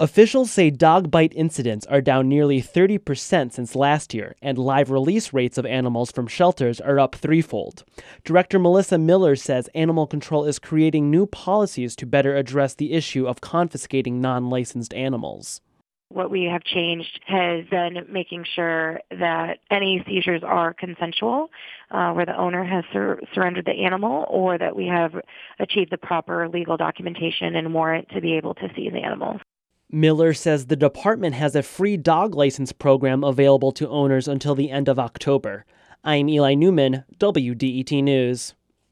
Officials say dog bite incidents are down nearly 30% since last year, and live release rates of animals from shelters are up threefold. Director Melissa Miller says animal control is creating new policies to better address the issue of confiscating non licensed animals. What we have changed has been making sure that any seizures are consensual, uh, where the owner has sur- surrendered the animal, or that we have achieved the proper legal documentation and warrant to be able to seize animals. Miller says the department has a free dog license program available to owners until the end of October. I'm Eli Newman, WDET News.